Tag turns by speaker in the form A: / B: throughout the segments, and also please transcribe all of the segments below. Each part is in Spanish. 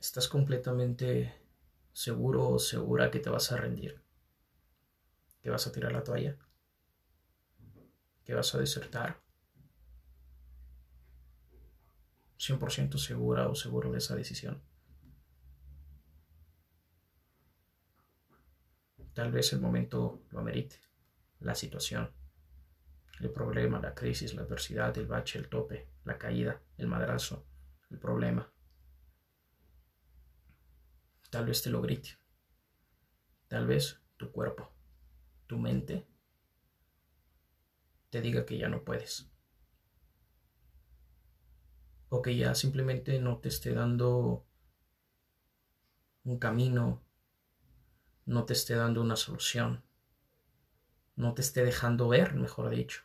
A: estás completamente seguro o segura que te vas a rendir, que vas a tirar la toalla, que vas a desertar. 100% segura o seguro de esa decisión. Tal vez el momento lo amerite, la situación, el problema, la crisis, la adversidad, el bache, el tope, la caída, el madrazo, el problema. Tal vez te lo grite. Tal vez tu cuerpo, tu mente, te diga que ya no puedes. O que ya simplemente no te esté dando un camino, no te esté dando una solución, no te esté dejando ver, mejor dicho.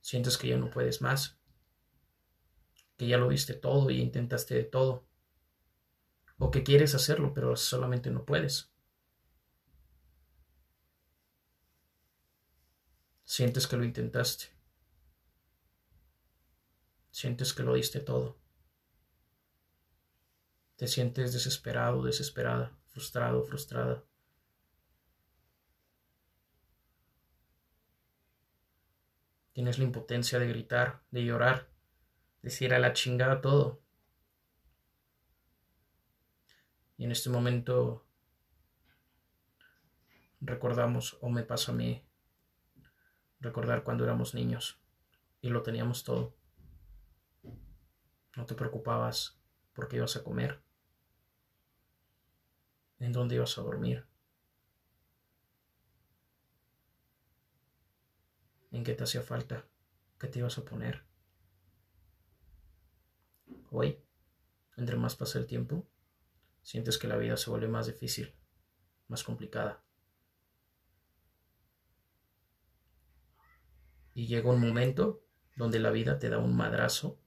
A: Sientes que ya no puedes más, que ya lo viste todo y intentaste de todo, o que quieres hacerlo pero solamente no puedes. Sientes que lo intentaste. Sientes que lo diste todo. Te sientes desesperado, desesperada, frustrado, frustrada. Tienes la impotencia de gritar, de llorar, decir a la chingada todo. Y en este momento recordamos, o me pasa a mí, recordar cuando éramos niños y lo teníamos todo. No te preocupabas por qué ibas a comer, en dónde ibas a dormir, en qué te hacía falta, qué te ibas a poner. Hoy, entre más pasa el tiempo, sientes que la vida se vuelve más difícil, más complicada. Y llega un momento donde la vida te da un madrazo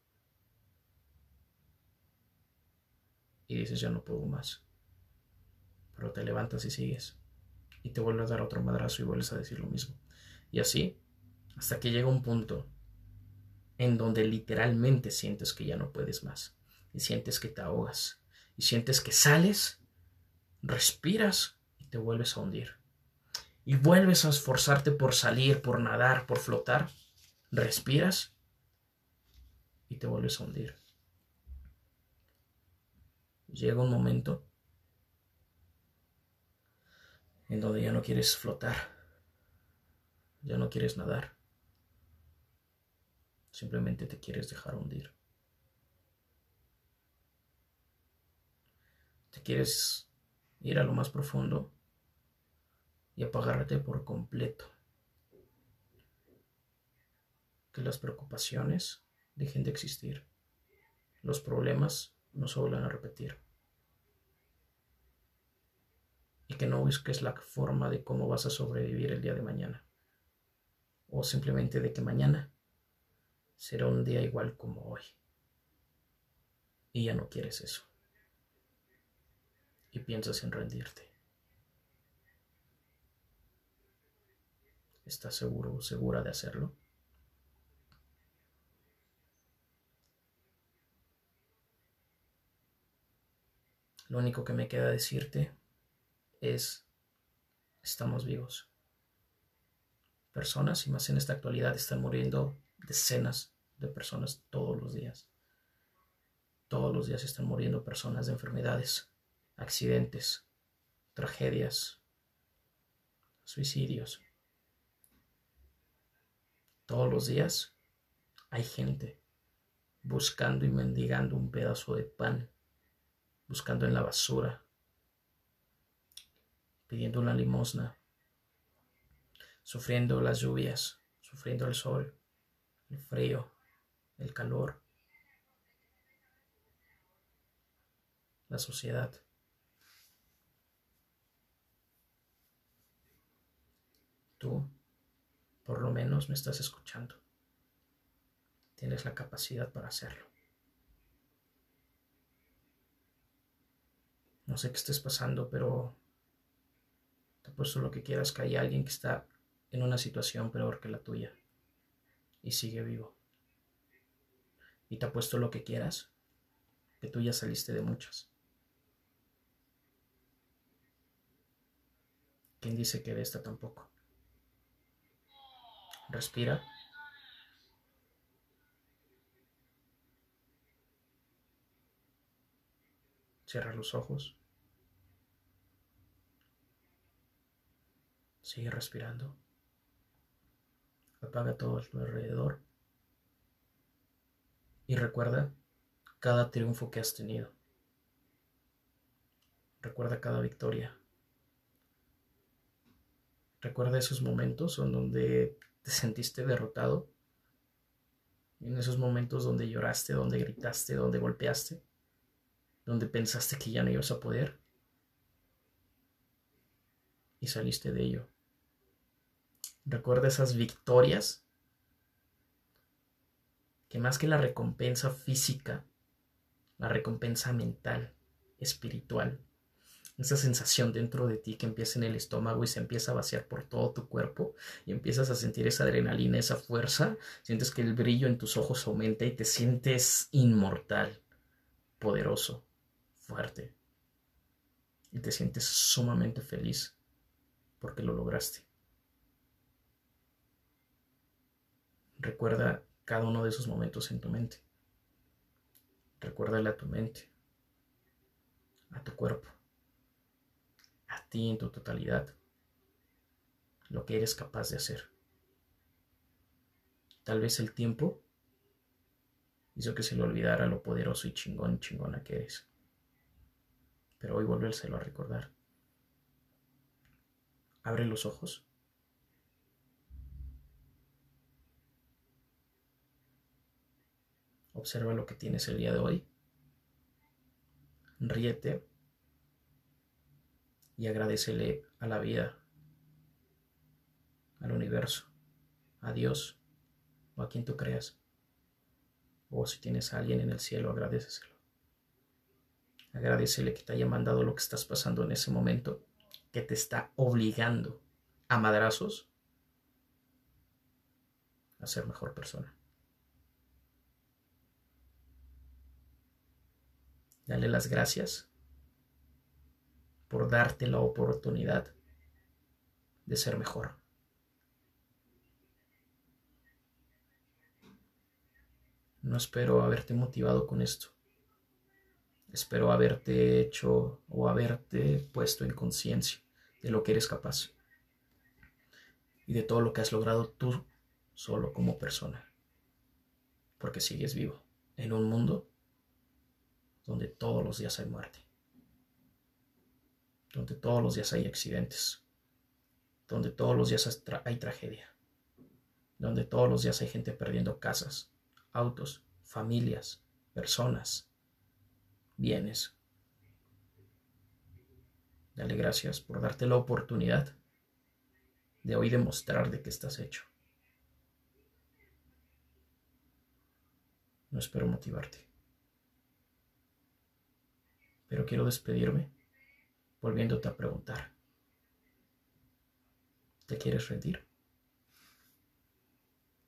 A: y dices ya no puedo más. Pero te levantas y sigues. Y te vuelves a dar otro madrazo y vuelves a decir lo mismo. Y así hasta que llega un punto en donde literalmente sientes que ya no puedes más y sientes que te ahogas y sientes que sales, respiras y te vuelves a hundir. Y vuelves a esforzarte por salir, por nadar, por flotar, respiras y te vuelves a hundir. Llega un momento en donde ya no quieres flotar, ya no quieres nadar, Simplemente te quieres dejar hundir. Te quieres ir a lo más profundo y apagarte por completo. Que las preocupaciones dejen de existir. Los problemas no se vuelvan a repetir. Y que no busques la forma de cómo vas a sobrevivir el día de mañana. O simplemente de que mañana será un día igual como hoy. Y ya no quieres eso. Y piensas en rendirte. ¿Estás seguro o segura de hacerlo? Lo único que me queda decirte es, estamos vivos. Personas, y más en esta actualidad, están muriendo decenas de personas todos los días. Todos los días están muriendo personas de enfermedades, accidentes, tragedias, suicidios. Todos los días hay gente buscando y mendigando un pedazo de pan, buscando en la basura, pidiendo una limosna, sufriendo las lluvias, sufriendo el sol, el frío, el calor, la sociedad. Tú, por lo menos, me estás escuchando. Tienes la capacidad para hacerlo. No sé qué estés pasando, pero te apuesto lo que quieras que hay alguien que está en una situación peor que la tuya y sigue vivo. Y te apuesto lo que quieras, que tú ya saliste de muchas. ¿Quién dice que de esta tampoco? Respira. Cierra los ojos. Sigue respirando. Apaga todo a tu alrededor. Y recuerda cada triunfo que has tenido. Recuerda cada victoria. Recuerda esos momentos en donde te sentiste derrotado. En esos momentos donde lloraste, donde gritaste, donde golpeaste, donde pensaste que ya no ibas a poder. Y saliste de ello. Recuerda esas victorias que más que la recompensa física, la recompensa mental, espiritual, esa sensación dentro de ti que empieza en el estómago y se empieza a vaciar por todo tu cuerpo y empiezas a sentir esa adrenalina, esa fuerza, sientes que el brillo en tus ojos aumenta y te sientes inmortal, poderoso, fuerte y te sientes sumamente feliz porque lo lograste. Recuerda cada uno de esos momentos en tu mente. Recuérdale a tu mente, a tu cuerpo, a ti en tu totalidad, lo que eres capaz de hacer. Tal vez el tiempo hizo que se le olvidara lo poderoso y chingón chingona que eres. Pero hoy volvérselo a recordar. Abre los ojos Observa lo que tienes el día de hoy. Ríete y agradecele a la vida, al universo, a Dios o a quien tú creas. O si tienes a alguien en el cielo, agradeceselo. Agradecele que te haya mandado lo que estás pasando en ese momento, que te está obligando a madrazos a ser mejor persona. Dale las gracias por darte la oportunidad de ser mejor. No espero haberte motivado con esto. Espero haberte hecho o haberte puesto en conciencia de lo que eres capaz y de todo lo que has logrado tú solo como persona. Porque sigues vivo en un mundo donde todos los días hay muerte, donde todos los días hay accidentes, donde todos los días hay tragedia, donde todos los días hay gente perdiendo casas, autos, familias, personas, bienes. Dale gracias por darte la oportunidad de hoy demostrar de qué estás hecho. No espero motivarte. Pero quiero despedirme volviéndote a preguntar. ¿Te quieres rendir?